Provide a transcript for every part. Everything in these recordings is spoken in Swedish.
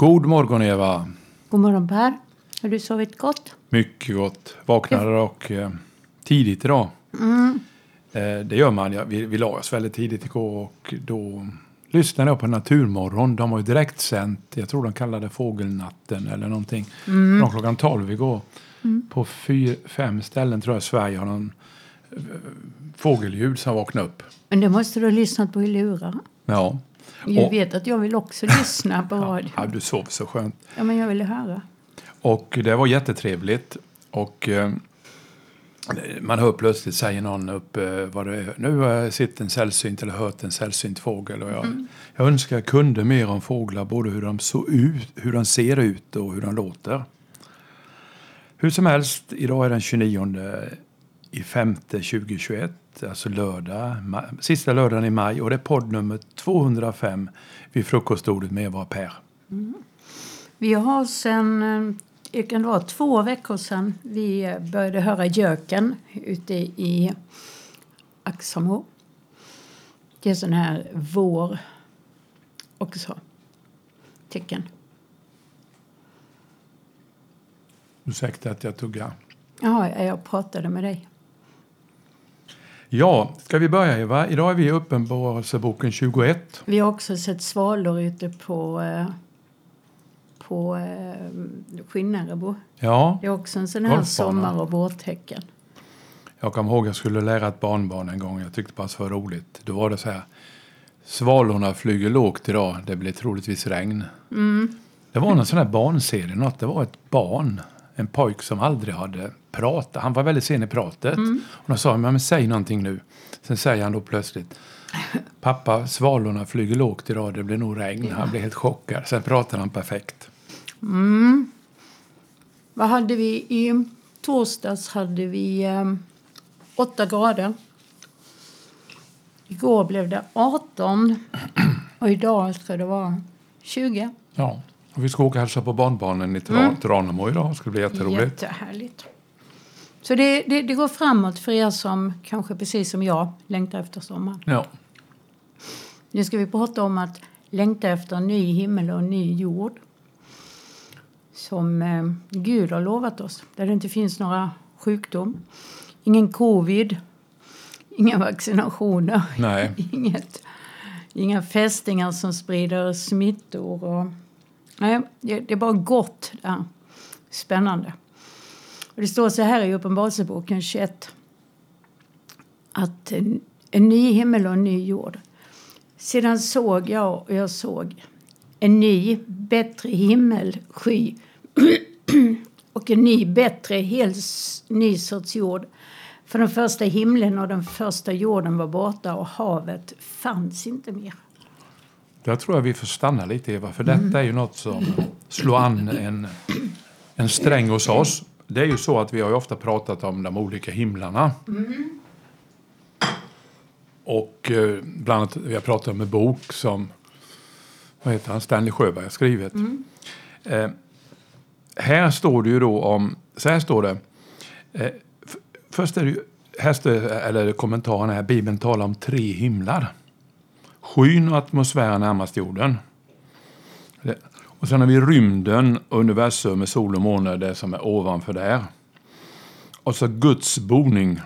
God morgon Eva. God morgon Per. Har du sovit gott? Mycket gott. Vaknade dock eh, tidigt idag. Mm. Eh, det gör man. Ja, vi, vi la oss väldigt tidigt igår och då lyssnade jag på Naturmorgon. De har ju direkt sänt, jag tror de kallade det Fågelnatten eller någonting. Mm. Från klockan 12 igår. På fyr, fem ställen tror jag Sverige har någon eh, fågelljud som vaknar upp. Men det måste du ha lyssnat på i lurar. Ja. Jag Och- vet att jag vill också lyssna på radio. ja, du sov så skönt. Ja, men jag vill höra. Och det var jättetrevligt. Och eh, man hör plötsligt, säger någon upp eh, vad det är. Nu har jag sett en sällsynt eller hört en sällsynt fågel. Och jag, jag önskar jag kunde mer om fåglar, både hur de, så ut, hur de ser ut och hur de låter. Hur som helst, idag är den 29 i femte 2021, alltså lördag, sista lördagen i maj och det är podd nummer 205 vid frukostordet med Eva och Per. Vi har sen, eh, det kan vara två veckor sedan, vi eh, började höra göken ute i Axamo. Det är sån här vår också. Tecken. Ursäkta att jag tuggar. Ja, jag pratade med dig. Ja, ska vi börja Eva? Idag är vi i Uppenbarelseboken 21. Vi har också sett svalor ute på, eh, på eh, Skinnarebo. Ja, Det är också en sån här sommar och vårtecken. jag kommer ihåg jag skulle lära ett barnbarn en gång. Jag tyckte bara det var roligt. Då var det så här. Svalorna flyger lågt idag. Det blir troligtvis regn. Det var någon sån här barnserie. Något. Det var ett barn. En pojk som aldrig hade pratat. Han var väldigt sen i pratet. Och de sa, men säg någonting nu. Sen säger han då plötsligt. Pappa, svalorna flyger lågt idag. Det blir nog regn. Han blir helt chockad. Sen pratar han perfekt. Vad hade vi i torsdags? hade vi eh, 8 grader. Igår blev det 18 och idag ska det vara 20. Ja, och vi ska åka och hälsa på barnbarnen i Tra- Tranemo idag. Det ska bli jätteroligt. Jättehärligt. Så det, det, det går framåt för er som kanske precis som jag längtar efter sommaren. Ja. Nu ska vi prata om att längta efter en ny himmel och en ny jord. Som eh, Gud har lovat oss. Där det inte finns några sjukdom. Ingen covid. Inga vaccinationer. Inget, inga fästingar som sprider smittor. Och, nej, det, det är bara gott där. Spännande. Och det står så här i Uppenbarelseboken 21. Att en, en ny himmel och en ny jord. Sedan såg jag och jag såg en ny, bättre himmelsky och en ny, bättre, helt ny sorts jord. För den första himlen och den första jorden var borta och havet fanns inte mer. Där tror jag vi får stanna lite Eva. För detta är ju något som slår an en, en sträng hos oss. Det är ju så att vi har ofta pratat om de olika himlarna. Och eh, bland annat, vi har pratat om en bok som vad heter han, Stanley Sjöberg har skrivit. Eh, här står det ju då om, så här står det. Eh, först är det ju, här står, eller kommentaren här, Bibeln talar om tre himlar. Skyn och atmosfären närmast jorden. Och sen har vi rymden, universum med sol och måne, det som är ovanför där. Och så Guds boning.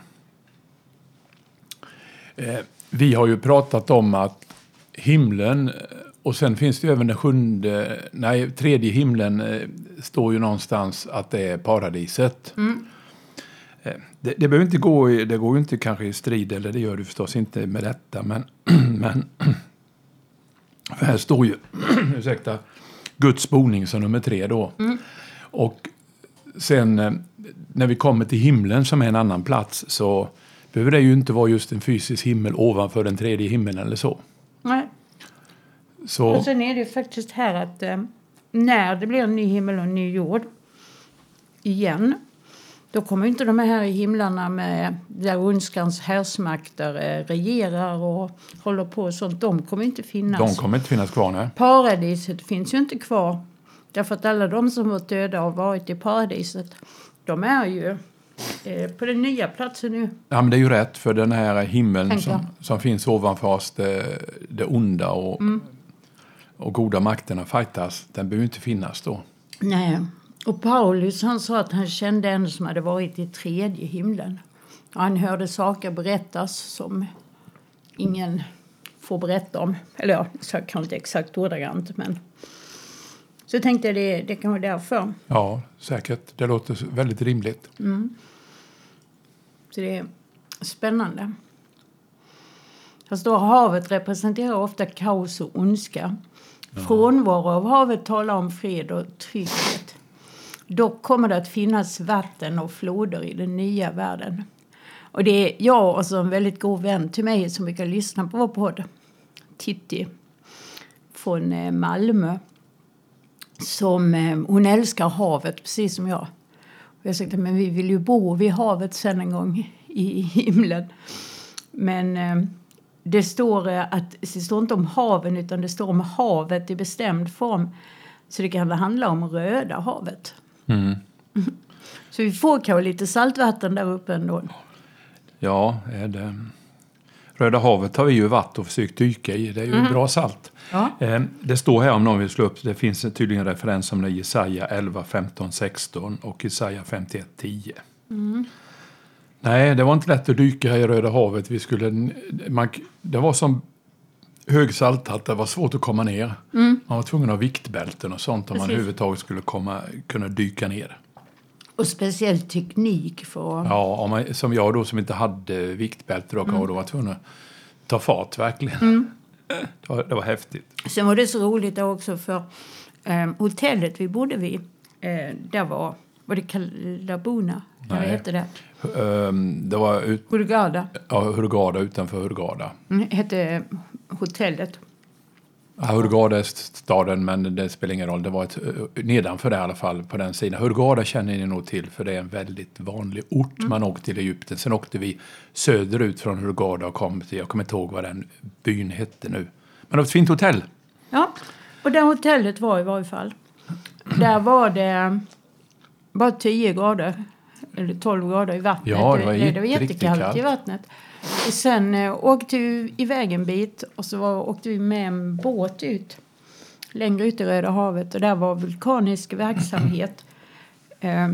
Eh, vi har ju pratat om att himlen, eh, och sen finns det ju även den sjunde, nej, tredje himlen eh, står ju någonstans att det är paradiset. Eh, Det, det behöver inte gå i, det går ju inte kanske i strid, eller det gör det förstås inte med detta, men, men för här står ju, ursäkta, Guds boning som nummer tre då. Och sen eh, när vi kommer till himlen som är en annan plats så behöver det ju inte vara just en fysisk himmel ovanför den tredje himlen eller så. Nej. Så Och sen är det faktiskt här att eh, när det blir en ny himmel och en ny jord igen då kommer inte de här himlarna med där ondskans härsmakter eh, regerar och håller på och sånt. De kommer inte finnas. de kommer inte finnas kvar nu. Paradiset finns ju inte kvar. Därför att alla de som varit döda och varit i paradiset de är ju eh, på den nya platsen nu. Ja, men det är ju rätt, för den här himlen som, som finns ovanför oss, det, det onda och, och goda makterna fightas, den behöver inte finnas då. Nej. Och Paulus han sa att han kände en som hade varit i tredje himlen. Han hörde saker berättas som ingen får berätta om. Eller ja, så kanske inte exakt ordagrant men så jag tänkte det, det kan vara därför. Ja, säkert. Det låter väldigt rimligt. Mm. Så det är spännande. Här står havet representerar ofta kaos och ondska. Frånvaro av havet talar om fred och trygghet. Dock kommer det att finnas vatten och floder i den nya världen. Och det är jag och så en väldigt god vän till mig som brukar lyssna på vår podd. Titti från eh, Malmö. Som, eh, hon älskar havet precis som jag. Och jag sa men vi vill ju bo vid havet sen en gång i himlen. Men eh, det står, att, det står inte om haven utan det står om havet i bestämd form. Så det kan handla om Röda havet. Mm. Så vi får kanske lite saltvatten där uppe ändå. Ja, det... Röda havet har vi ju varit och försökt dyka i. Det är ju mm. bra salt. Ja. Eh, det står här om någon vill slå upp, det finns tydligen referens om det i Jesaja 11, 15, 16 och Jesaja 51, 10. Mm. Nej, det var inte lätt att dyka i Röda havet. Vi skulle, man, det var som hög salthalt, det var svårt att komma ner. Mm. Man var tvungen att ha viktbälten och sånt om Precis. man överhuvudtaget skulle komma, kunna dyka ner. Och speciell teknik för Ja, om man, som jag då som inte hade viktbälte då, mm. då var tvungen att ta fart verkligen. Mm. Det, var, det var häftigt. Sen var det så roligt också för eh, hotellet vi bodde vid, eh, där var, var det Kalabuna? Vad hette det? Um, det var ut, Hurghada. Ja, Hurghada utanför Hurghada. Mm, hette hotellet. Ja, Hurghada är staden, men det spelar ingen roll. Det var ett, nedanför det i alla fall, på den sidan. Hurghada känner ni nog till, för det är en väldigt vanlig ort mm. man åkte till Egypten. Sen åkte vi söderut från Hurghada och kom till, jag kommer inte ihåg vad den byn hette nu. Men det var ett fint hotell. Ja, och det hotellet var i varje fall. Där var det bara 10 grader, eller 12 grader i vattnet. Ja, det var, det, det var jättekallt i vattnet. Och sen eh, åkte vi iväg en bit och så var, åkte vi med en båt ut. Längre ut i Röda havet och där var vulkanisk verksamhet. Eh,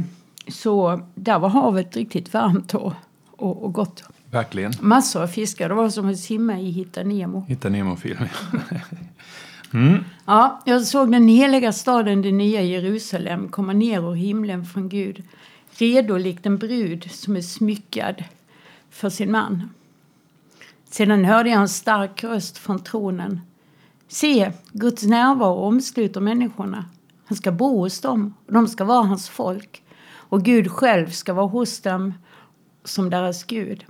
så där var havet riktigt varmt och, och, och gott. Verkligen. Massor av fiskar. Det var som att simma i Hitta Nemo. Hitta Nemo-film. mm. Ja, jag såg den heliga staden, det nya Jerusalem, komma ner ur himlen från Gud. Redo likt en brud som är smyckad för sin man. Sedan hörde jag en stark röst från tronen. Se, Guds närvaro omsluter människorna. Han ska bo hos dem och de ska vara hans folk. Och Gud själv ska vara hos dem som deras Gud.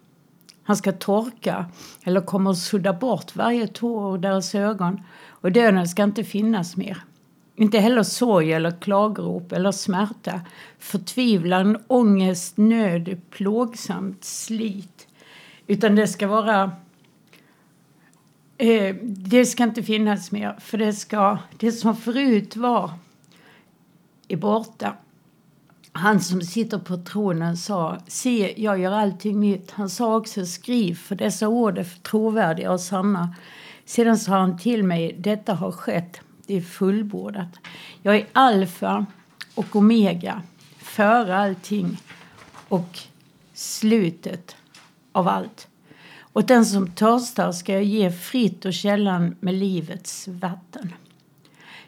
Han ska torka eller kommer att sudda bort varje tår ur deras ögon och döden ska inte finnas mer. Inte heller sorg eller klagorop eller smärta, förtvivlan, ångest, nöd, plågsamt slit. Utan det ska vara Eh, det ska inte finnas mer, för det, ska, det som förut var är borta. Han som sitter på tronen sa, se, jag gör allting nytt. Han sa också, skriv, för dessa ord är trovärdiga och sanna. Sedan sa han till mig, detta har skett, det är fullbordat. Jag är alfa och omega, före allting och slutet av allt. Och den som törstar ska jag ge fritt och källan med livets vatten.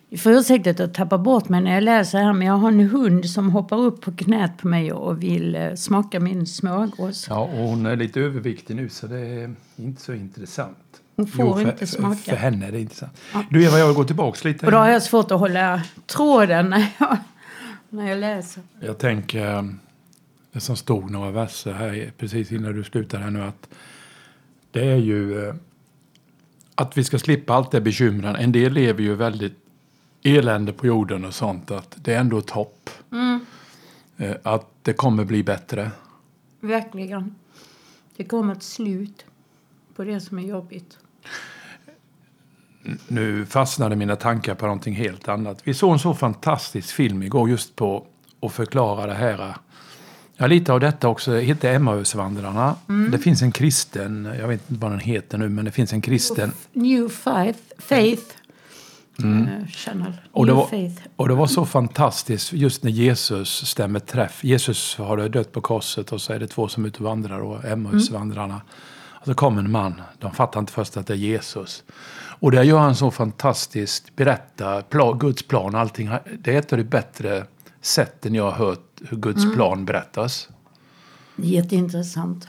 Ni får ursäkta att jag tappar bort mig när jag läser här men jag har en hund som hoppar upp på knät på mig och vill eh, smaka min smörgås. Ja, och hon är lite överviktig nu så det är inte så intressant. Hon får jo, för, inte smaka. För, för henne är det intressant. Ja. Du Eva, jag vill gå tillbaka lite. Och då har jag svårt att hålla tråden när jag, när jag läser. Jag tänker, eh, det som stod några verser här precis innan du slutade här nu att det är ju eh, att vi ska slippa allt det bekymren. En del lever ju väldigt elände på jorden och sånt. Att det är ändå ett hopp. Mm. Eh, att det kommer bli bättre. Verkligen. Det kommer ett slut på det som är jobbigt. Nu fastnade mina tankar på någonting helt annat. Vi såg en så fantastisk film igår just på att förklara det här Ja, lite av detta också heter Emmausvandrarna. Mm. Det finns en kristen, jag vet inte vad den heter nu, men det finns en kristen. New Faith. faith. eh, Channel. Och det, var, Faith. och det var så fantastiskt just när Jesus stämmer träff. Jesus har dött på korset och så är det två som är ute och vandrar och Emmausvandrarna. Och så kommer en man. De fattar inte först att det är Jesus. Och där gör han så fantastiskt, berättar pla, Guds plan, allting. Det är ett av de bättre sätten jag har hört hur Guds plan berättas. Jätteintressant.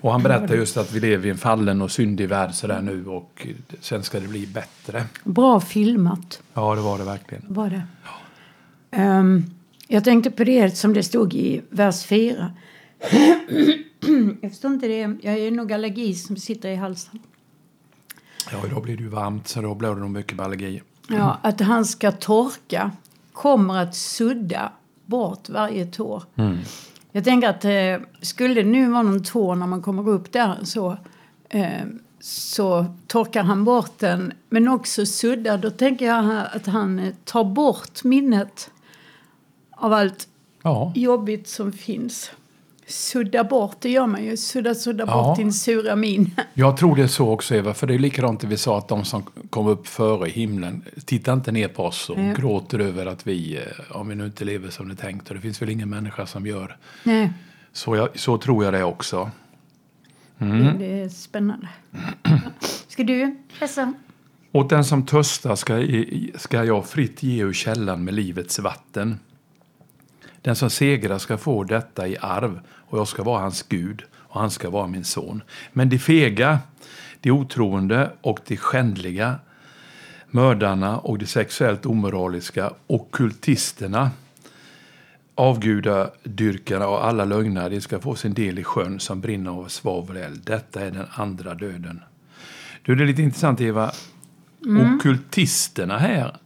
Och han berättar just att vi lever i en fallen och syndig värld sådär nu och sen ska det bli bättre. Bra filmat Ja, det var det verkligen. var det. Ehm, jag tänkte på det som det stod i vers 4. jag förstår inte det. Jag är nog allergi som sitter i halsen. Ja, idag blir det ju varmt så då blir det nog mycket med allergi. Ja, att han ska torka kommer att sudda bort varje tår. Jag tänker att eh, skulle det nu vara någon tår när man kommer upp där så, eh, så torkar han bort den. Men också suddar. Då tänker jag att han eh, tar bort minnet av allt Ja, jobbigt som finns. Sudda bort, det gör man ju. Sudda, sudda Ja. bort din sura min. jag tror det är så också Eva, för det är likadant det vi sa att de som kom upp före himlen, titta inte ner på oss och Nej. gråter över att vi, eh, om vi nu inte lever som det är tänkt, och det finns väl ingen människa som gör. Nej, Så, jag, så tror jag det också. det, det är spännande. Ska du läsa? Åt den som törstar ska, ska jag fritt ge ur källan med livets vatten. Den som segrar ska få detta i arv, och jag ska vara hans Gud, och han ska vara min son. Men de fega, de otroende och de skändliga, mördarna och de sexuellt omoraliska, ockultisterna, avgudadyrkarna och alla lögnare, de ska få sin del i sjön som brinner av svaveleld. Detta är den andra döden. Du, det är lite intressant Eva. Ockultisterna här.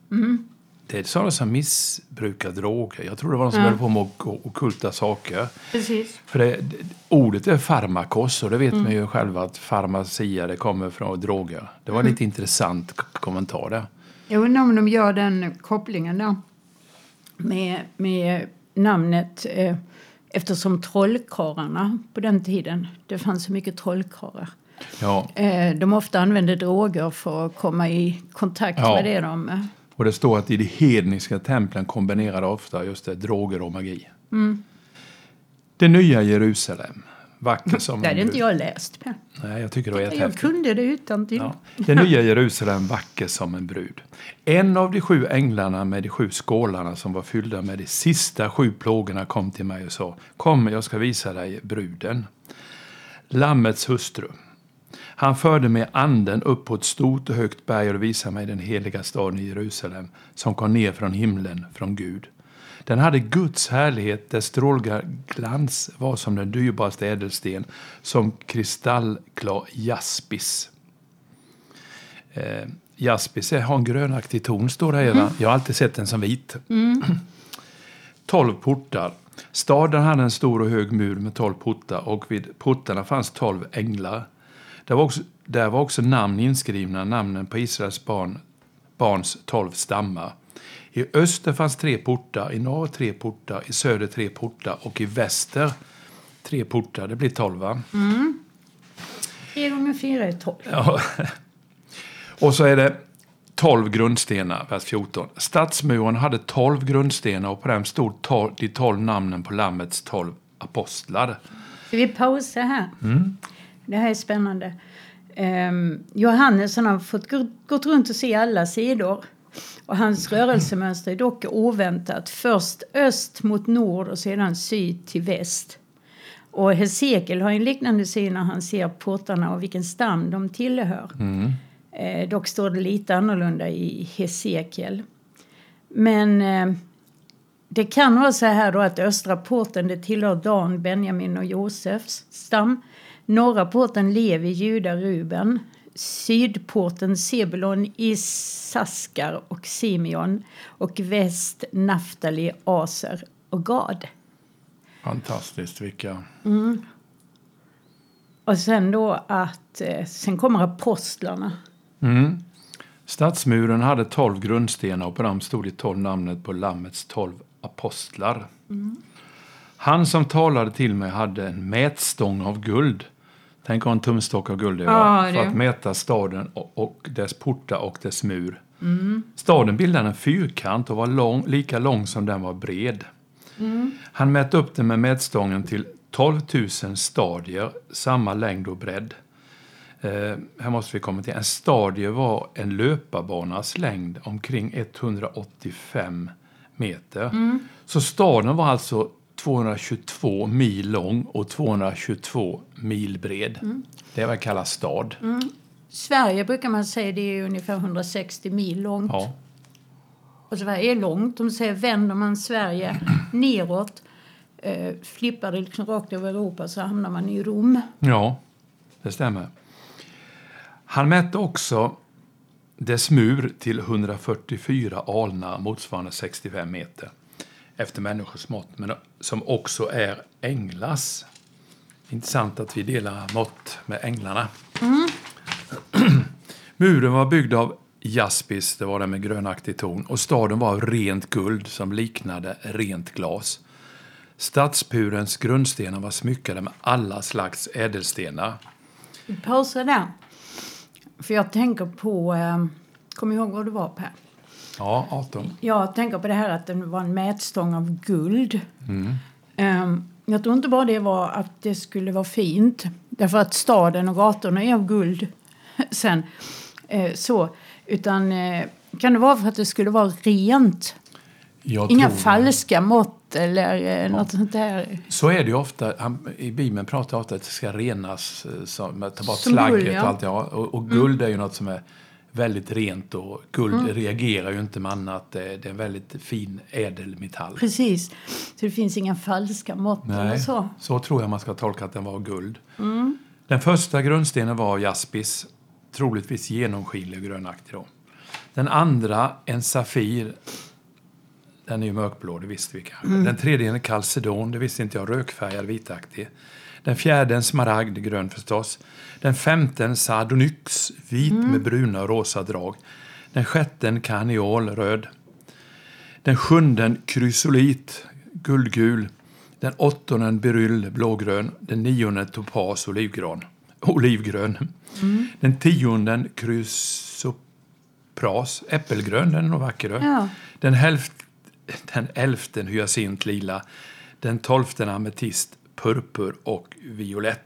Det är sådana som missbrukar droger. Jag tror det var de som höll på med ok- ockulta saker. Precis. För det, det, ordet är farmakos och det vet man ju själva att farmacia det kommer från droger. Det var en lite intressant kommentar där. Jag undrar om de gör den kopplingen då. Med, med namnet eh, eftersom trollkarlarna på den tiden, det fanns så mycket trollkarlar. Ja, Eh, de ofta använde droger för att komma i kontakt Ja. med det de... Och det står att i de hedniska templen kombinerade ofta just det, droger och magi. Det nya Jerusalem, vacker som det hade inte jag läst. Nej, jag tycker det var jag kunde det utan till. Ja. Det nya Jerusalem vacker som en brud. En av de sju änglarna med de sju skålarna som var fyllda med de sista sju plågorna kom till mig och sa Kom, jag ska visa dig bruden. Lammets hustru. Han förde mig anden upp på ett stort och högt berg och visade mig den heliga staden i Jerusalem som kom ner från himlen, från Gud. Den hade Guds härlighet, dess strålglans var som den dyrbaraste ädelsten, som kristallklar jaspis. Eh, jaspis har en grönaktig ton, står det här. va? Jag har alltid sett den som vit. Tolv portar. Staden hade en stor och hög mur med tolv portar och vid portarna fanns tolv änglar. Där var också, där var också namn inskrivna, namnen på Israels barn, barns tolv stammar. I öster fanns tre portar, i norr tre portar, i söder tre portar och i väster tre portar. Det blir tolv, va? Tre gånger fyra är tolv. Ja. Och så är det 12 grundstenar, vers 14. Stadsmuren hade 12 grundstenar och på dem stod tol- de 12 namnen på Lammets 12 apostlar. Ska vi pausa här? Mm. Det här är spännande. Um, Johannes han har fått gå- gått runt och se alla sidor. Och hans rörelsemönster är dock oväntat. Först öst mot nord och sedan syd till väst. Och Hesekiel har en liknande syn när han ser portarna och vilken stam de tillhör. Eh, dock står det lite annorlunda i Hesekiel. Men eh, det kan vara så här då att östra porten det tillhör Dan, Benjamin och Josefs stam. Norra porten Levi, Juda, Ruben. Sydporten Sebulon, Isaskar och Simeon. Och väst Naftali, Aser och Gad. Fantastiskt, vilka... Och sen då att eh, sen kommer apostlarna. Mm. Stadsmuren hade 12 grundstenar och på dem stod de 12 namnet på Lammets 12 apostlar. Han som talade till mig hade en mätstång av guld. Tänk att ha en tumstock av guld det- för att mäta staden och, och dess portar och dess mur. Staden bildade en fyrkant och var lång, lika lång som den var bred. Han mätte upp den med mätstången till 12 000 stadier, samma längd och bredd. Eh, här måste vi kommentera. En stadie var en löparbanas längd omkring 185 meter. Så staden var alltså 222 mil lång och 222 mil bred. Det är vad kallas stad. Sverige brukar man säga det är ungefär 160 mil långt. Ja. Och Sverige är långt. De säger vänder man Sverige neråt, eh, flippar det liksom rakt över Europa så hamnar man i Rom. ja, det stämmer. Han mätte också dess mur till 144 alnar motsvarande 65 meter efter människors mått, men som också är änglars. Intressant att vi delar mått med änglarna. Muren var byggd av jaspis, det var den med grönaktig ton, och staden var av rent guld som liknade rent glas. Stadspurens grundstenar var smyckade med alla slags ädelstenar. Vi pausar där. För jag tänker på, eh, kommer ihåg vad det var Per? Ja, 18. Jag tänker på det här att den var en mätstång av guld. Ehm, jag tror inte bara det var att det skulle vara fint. Därför att staden och gatorna är av guld sen. Eh, så. Utan eh, kan det vara för att det skulle vara rent? Jag Inga falska mått eller eh, något sånt där. Så är det ju ofta. Han, I Bibeln pratar ofta att det ska renas, eh, att ta bort Som slagget guld, ja. och allt. Ja. Och, och guld är ju något som är väldigt rent och guld reagerar ju inte med annat. Det, det är en väldigt fin ädelmetall. Precis. Så det finns inga falska mått eller Nej, så. så tror jag man ska tolka att den var guld. Den första grundstenen var jaspis, troligtvis genomskinlig och grönaktig. Då. Den andra, en safir, den är ju mörkblå, det visste vi kanske. Den tredje en kalcedon, det visste inte jag, rökfärgad vitaktig. Den fjärde en smaragd, grön förstås. Den femte en sardonyx, vit med bruna och rosa drag. Den sjätte en karneol, röd. Den sjunde en krysolit, guldgul. Den åttonde en beryll, blågrön. Den nionde en topas, olivgrön. olivgrön. Den tionde en chrysopras, äppelgrön, den är nog vacker. du. Ja. Den, hälft, den elfte en hyacint, lila. Den tolfte en ametist, purpur och violett.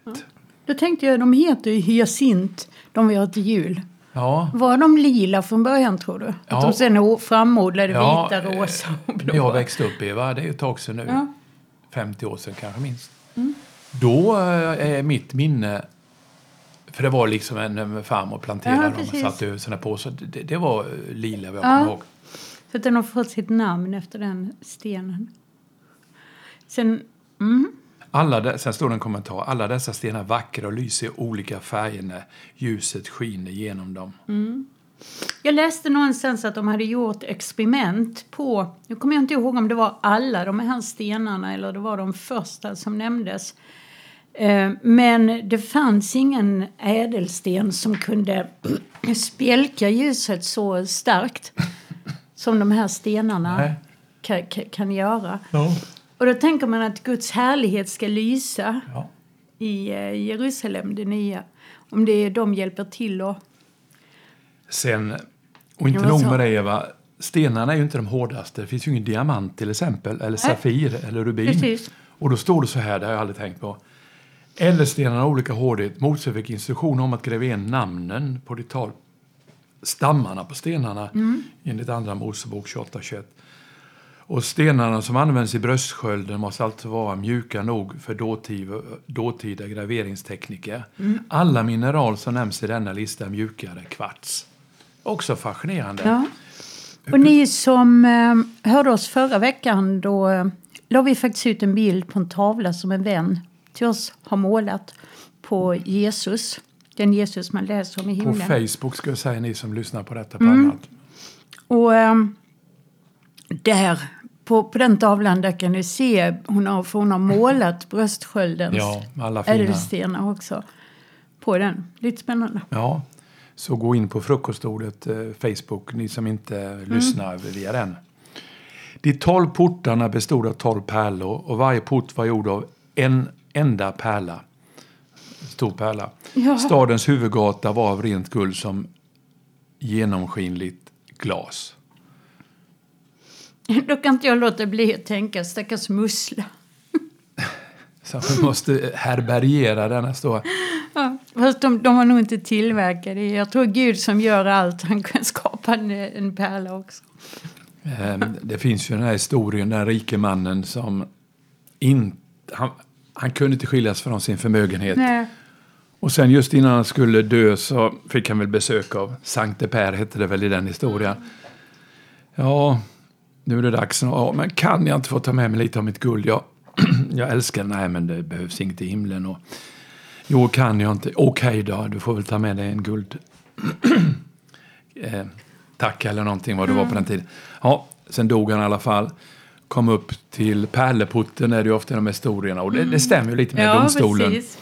Då tänkte jag, de heter ju hyacint, de vi har till jul. Ja, Var de lila från början tror du? Att Ja. de sen är framodlade Ja, vita, rosa och jag blåa? växte upp, Eva, det är ju ett tag sedan nu. Ja. Mm. 50 år sedan kanske minst. Då eh, är mitt minne, för det var liksom en en farm och planterade Ja, dem och satte ur såna påsar. Det, det var eh, lila vad jag Ja. kommer ihåg. Så att den har fått sitt namn efter den stenen. Sen, mm, Alla de, sen står det en kommentar. Alla dessa stenar vackra och lyser i olika färger när ljuset skiner genom dem. jag läste någonstans att de hade gjort experiment på, nu kommer jag inte ihåg om det var alla de här stenarna eller det var de första som nämndes. Eh, Men det fanns ingen ädelsten som kunde spjälka ljuset så starkt som de här stenarna Nej. kan, kan, kan göra. Ja. Och då tänker man att Guds härlighet ska lysa Ja. i eh, Jerusalem, det nya. Om det är de hjälper till och... Sen, och inte nog med det Eva, stenarna är ju inte de hårdaste. Det finns ju ingen diamant till exempel, eller safir eller rubin. Precis. Och då står det så här, det har jag aldrig tänkt på. Ädelstenarna har olika hårdhet. Mose fick instruktioner om att gräva in namnen på de tal stammarna på stenarna enligt andra Mosebok 28-21. Och stenarna som används i bröstskölden måste alltså vara mjuka nog för dåtida, dåtida graveringstekniker. Alla mineral som nämns i denna lista är mjukare kvarts. Också fascinerande. Ja. Och ni som eh, hörde oss förra veckan, då eh, la vi faktiskt ut en bild på en tavla som en vän till oss har målat på Jesus. Den Jesus man läser om i På himlen. Facebook ska jag säga, ni som lyssnar på detta på annat. Och ehm, där, på, på den tavlan, där kan ni se, hon har, för hon har målat bröstsköldens Ja, alla fina. ädelstenar också på den. Lite spännande. Ja, så gå in på frukostordet eh, Facebook, ni som inte lyssnar via den. De tolv portarna bestod av tolv pärlor och varje port var gjord av en enda pärla. Stor pärla. Ja. Stadens huvudgata var av rent guld som genomskinligt glas. Då kan inte jag låta bli att tänka stackars mussla. Så vi måste härbärgera denna stora... Ja, fast de, de var nog inte tillverkade. Jag tror Gud som gör allt, han kan skapa en, en pärla också. Eh, Det finns ju den här historien, den rike mannen som inte... Han, han kunde inte skiljas från sin förmögenhet. Nej. Och sen just innan han skulle dö så fick han väl besök av Sankte Per, hette det väl i den historien. Ja, nu är det dags. Ja, men kan jag inte få ta med mig lite av mitt guld? Jag, jag älskar Nej, men det behövs inget i himlen. Och, jo, kan jag inte. Okej då, du får väl ta med dig en guld. eh, tack eller någonting vad det var på den tiden. Ja, sen dog han i alla fall. Kom upp till pärleporten, är det ju ofta i de här historierna. Och det, det stämmer ju lite med Ja, domstolen. precis.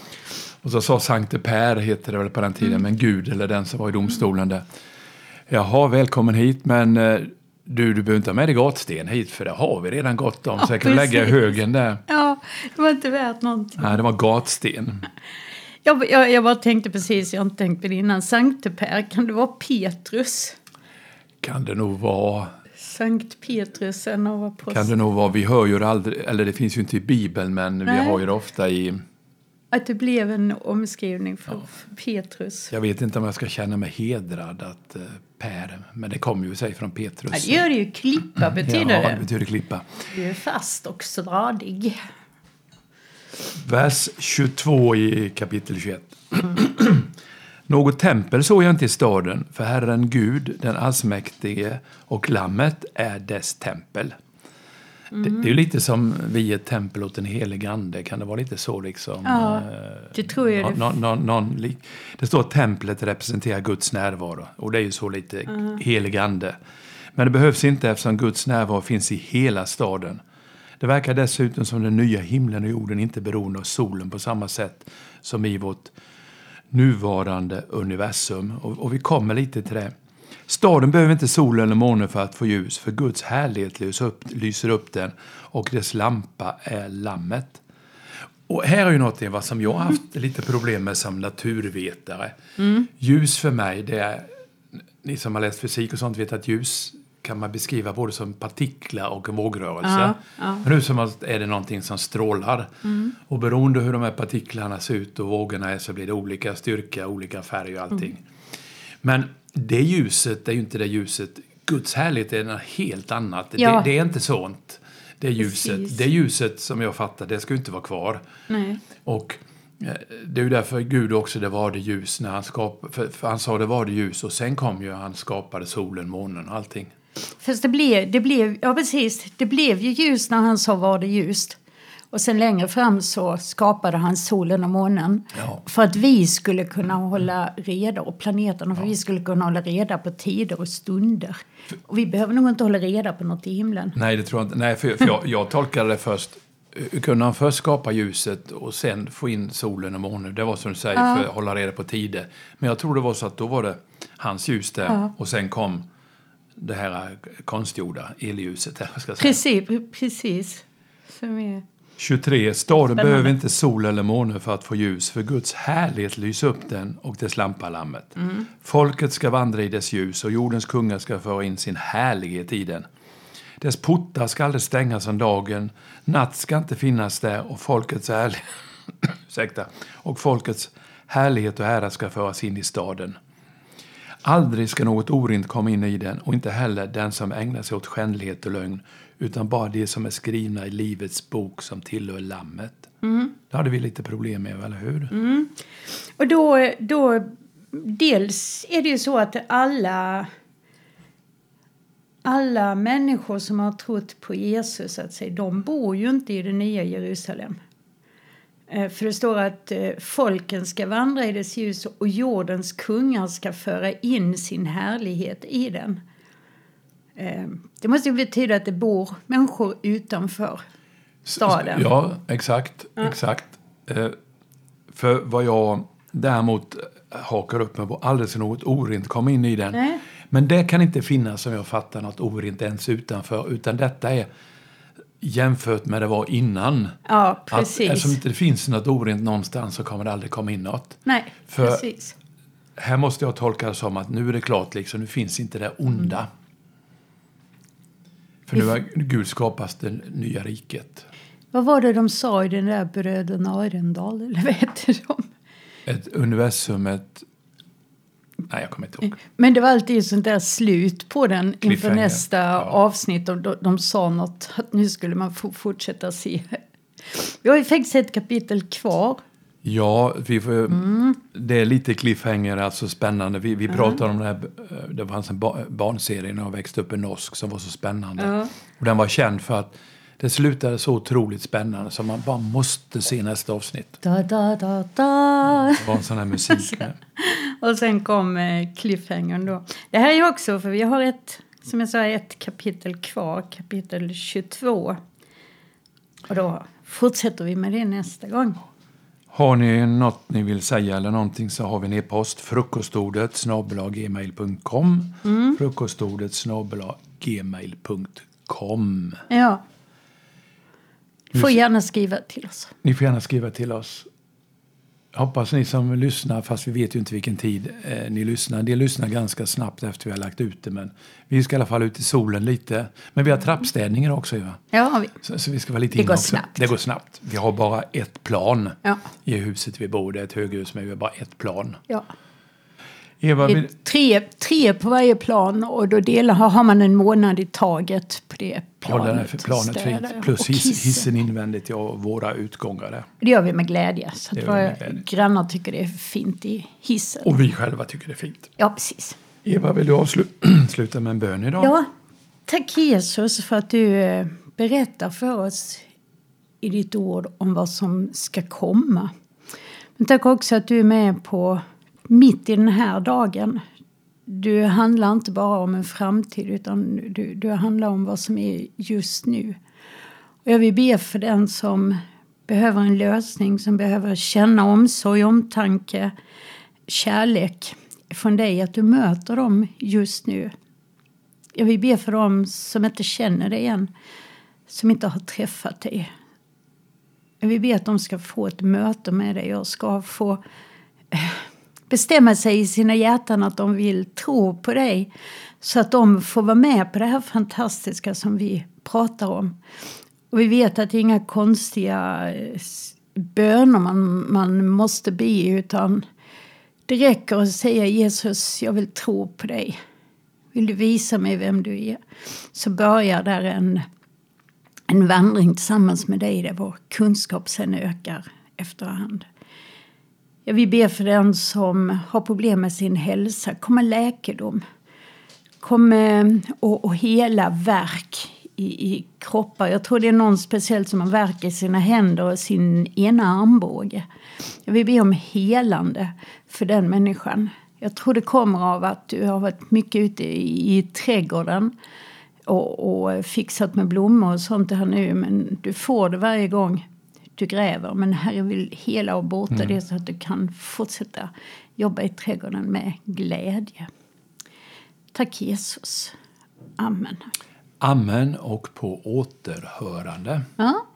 Och så sa Sankte Per, heter det väl på den tiden, men Gud eller den som var i domstolen där. Jaha, välkommen hit, men eh, du, du behöver inte ha med dig gatsten hit, för det har vi redan gott om. så jag kan lägga högen där. Ja, det var inte värt någonting. Nej, det var gatsten. Jag, jag, jag bara tänkte precis, jag har inte tänkt på det innan. Sankte Per, kan det vara Petrus? Kan det nog vara. Sankt Petrus, en av apostlarna. Kan det nog vara. Vi hör ju det aldrig, eller det finns ju inte i Bibeln, men vi Nej. har ju det ofta i... Att det blev en omskrivning för, för Petrus. Jag vet inte om jag ska känna mig hedrad att eh, Per, men det kommer ju sig från Petrus. Ja, det gör det ju. Klippa betyder ja, det det. betyder klippa. Du är fast och stadig. Vers 22 i kapitel 21. Något tempel såg jag inte i staden, för Herren Gud, den allsmäktige och Lammet är dess tempel. Det, det är ju lite som vi är ett tempel åt den helige Ande. Kan det vara lite så? liksom? Ja, Eh, det tror jag nå- nå- lik- det står att templet representerar Guds närvaro. Och det är ju så lite helig ande. Men det behövs inte eftersom Guds närvaro finns i hela staden. Det verkar dessutom som den nya himlen och jorden inte är beroende av solen på samma sätt som i vårt nuvarande universum. Och, och vi kommer lite till det. Staden behöver inte sol eller måne för att få ljus, för Guds härlighet lyser upp, lyser upp den och dess lampa är lammet. Och här är ju något som jag har haft lite problem med som naturvetare. Ljus för mig, det är, ni som har läst fysik och sånt vet att ljus kan man beskriva både som partiklar och en vågrörelse. Ja, ja. Men nu som att är det någonting som strålar. Och beroende hur de här partiklarna ser ut och vågorna är så blir det olika styrka, olika färg och allting. Men det ljuset är ju inte det ljuset. Guds härlighet är något helt annat. Ja. Det, det är inte sånt. Det ljuset. Precis. Det ljuset som jag fattar, det ska ju inte vara kvar. Nej. Och eh, det är ju därför Gud också, det var det ljus när han skapade, för, för han sa det var det ljus och sen kom ju han skapade solen, månen och allting. Fast det blev, det blev, ja precis, det blev ju ljust när han sa var det ljust. Och sen längre fram så skapade han solen och månen. Ja. För att vi skulle kunna hålla reda, och planeterna, för vi skulle kunna hålla reda på tider och stunder. Och vi behöver nog inte hålla reda på något i himlen. Nej, det tror jag inte. Nej, för, för jag, jag tolkade det först. Kunde han först skapa ljuset och sen få in solen och månen? Det var som du säger, för att hålla reda på tider. Men jag tror det var så att då var det hans ljus där och sen kom det här konstgjorda elljuset. Här, ska jag säga. Precis, precis. Som är, 23. Staden behöver inte sol eller måne för att få ljus, för Guds härlighet lyser upp den och dess lampa lammet. Folket ska vandra i dess ljus och jordens kungar ska föra in sin härlighet i den. Dess portar ska aldrig stängas om dagen, natt ska inte finnas där och folkets ursäkta, och folkets härlighet och ära ska föras in i staden. Aldrig ska något orent komma in i den och inte heller den som ägnar sig åt skändlighet och lögn utan bara det som är skrivna i livets bok som tillhör Lammet. Det hade vi lite problem med, eller hur? Och då, då, dels är det ju så att alla, alla människor som har trott på Jesus, att säga, de bor ju inte i det nya Jerusalem. Eh, för det står att eh, folken ska vandra i dess ljus och jordens kungar ska föra in sin härlighet i den. Eh, Det måste ju betyda att det bor människor utanför staden. Ja, exakt. exakt. Eh, för vad jag däremot hakar upp mig på, så något orent kom in i den. Nej. Men det kan inte finnas, som jag fattar, något orent ens utanför. Utan detta är jämfört med det var innan. Ja, Att, precis. eftersom inte det finns något orent någonstans så kommer det aldrig komma in något. Nej, För- precis. Här måste jag tolka det som att nu är det klart, liksom, nu finns inte det onda. För nu har Gud skapat det nya riket. Vad var det de sa i den där Bröderna Arendal? Eller vad heter de? Ett universum, ett... Nej, jag kommer inte ihåg. Men det var alltid sånt där slut på den inför nästa ja. avsnitt. Och de, de sa något att nu skulle man fortsätta se. Vi har ju faktiskt ett kapitel kvar. Ja, vi får, det är lite cliffhanger, alltså spännande. Vi, vi pratar om det här, eh, det fanns en ba, barnserie när jag växte upp i norsk som var så spännande. Ja. Och den var känd för att det slutade så otroligt spännande så man bara måste se nästa avsnitt. Da, da, da, da. Det var en sån här musik. Och sen kom eh, cliffhangern då. Det här är också, för vi har ett, som jag sa, ett kapitel kvar, kapitel 22. Och då fortsätter vi med det nästa gång. Har ni något ni vill säga eller någonting så har vi en e-post. Frukostordet snabel-a gmail.com. Frukostordet snabel-a gmail.com. Ja. Får gärna skriva till oss. Ni får gärna skriva till oss. Hoppas ni som lyssnar, fast vi vet ju inte vilken tid eh, ni lyssnar. Det lyssnar ganska snabbt efter vi har lagt ut det. Men vi ska i alla fall ut i solen lite. Men vi har trappstädningar också ju. va? Ja, vi. Så, så vi ska vara lite Det går också. snabbt. Det går snabbt. Vi har bara ett plan Ja. i huset vi bor. Det är ett höghus men vi har bara ett plan. ja. Eva, Det är tre, tre på varje plan och då delar, har man en månad i taget på det ja, planet. för planet fint. Plus hiss, hissen invändigt ja, och våra utgångar där. Det gör vi med glädje. Så att våra grannar tycker det är fint i hissen. Och vi själva tycker det är fint. Ja, precis. Eva, vill du avsluta med en bön idag? Ja, tack Jesus för att du eh, berättar för oss i ditt ord om vad som ska komma. Men tack också att du är med på mitt i den här dagen. Du handlar inte bara om en framtid utan du, du handlar om vad som är just nu. Och jag vill be för den som behöver en lösning, som behöver känna omsorg, omtanke, kärlek från dig, att du möter dem just nu. Jag vill be för dem som inte känner dig än, som inte har träffat dig. Jag vill be att de ska få ett möte med dig och ska få bestämma sig i sina hjärtan att de vill tro på dig. Så att de får vara med på det här fantastiska som vi pratar om. Och vi vet att det är inga konstiga eh, böner man, man måste be utan det räcker att säga Jesus, jag vill tro på dig. Vill du visa mig vem du är? Så börjar där en, en vandring tillsammans med dig där vår kunskap sen ökar efterhand. Jag vill be för den som har problem med sin hälsa. Kom med läkedom. Kom och, och hela verk i, i kroppar. Jag tror det är någon speciellt som har verk i sina händer och sin ena armbåge. Jag vill be om helande för den människan. Jag tror det kommer av att du har varit mycket ute i, i trädgården och, och fixat med blommor och sånt här nu. Men du får det varje gång du gräver. Men Herre vill hela och bota mm. det så att du kan fortsätta jobba i trädgården med glädje. Tack Jesus. Amen. Amen och på återhörande. Ja.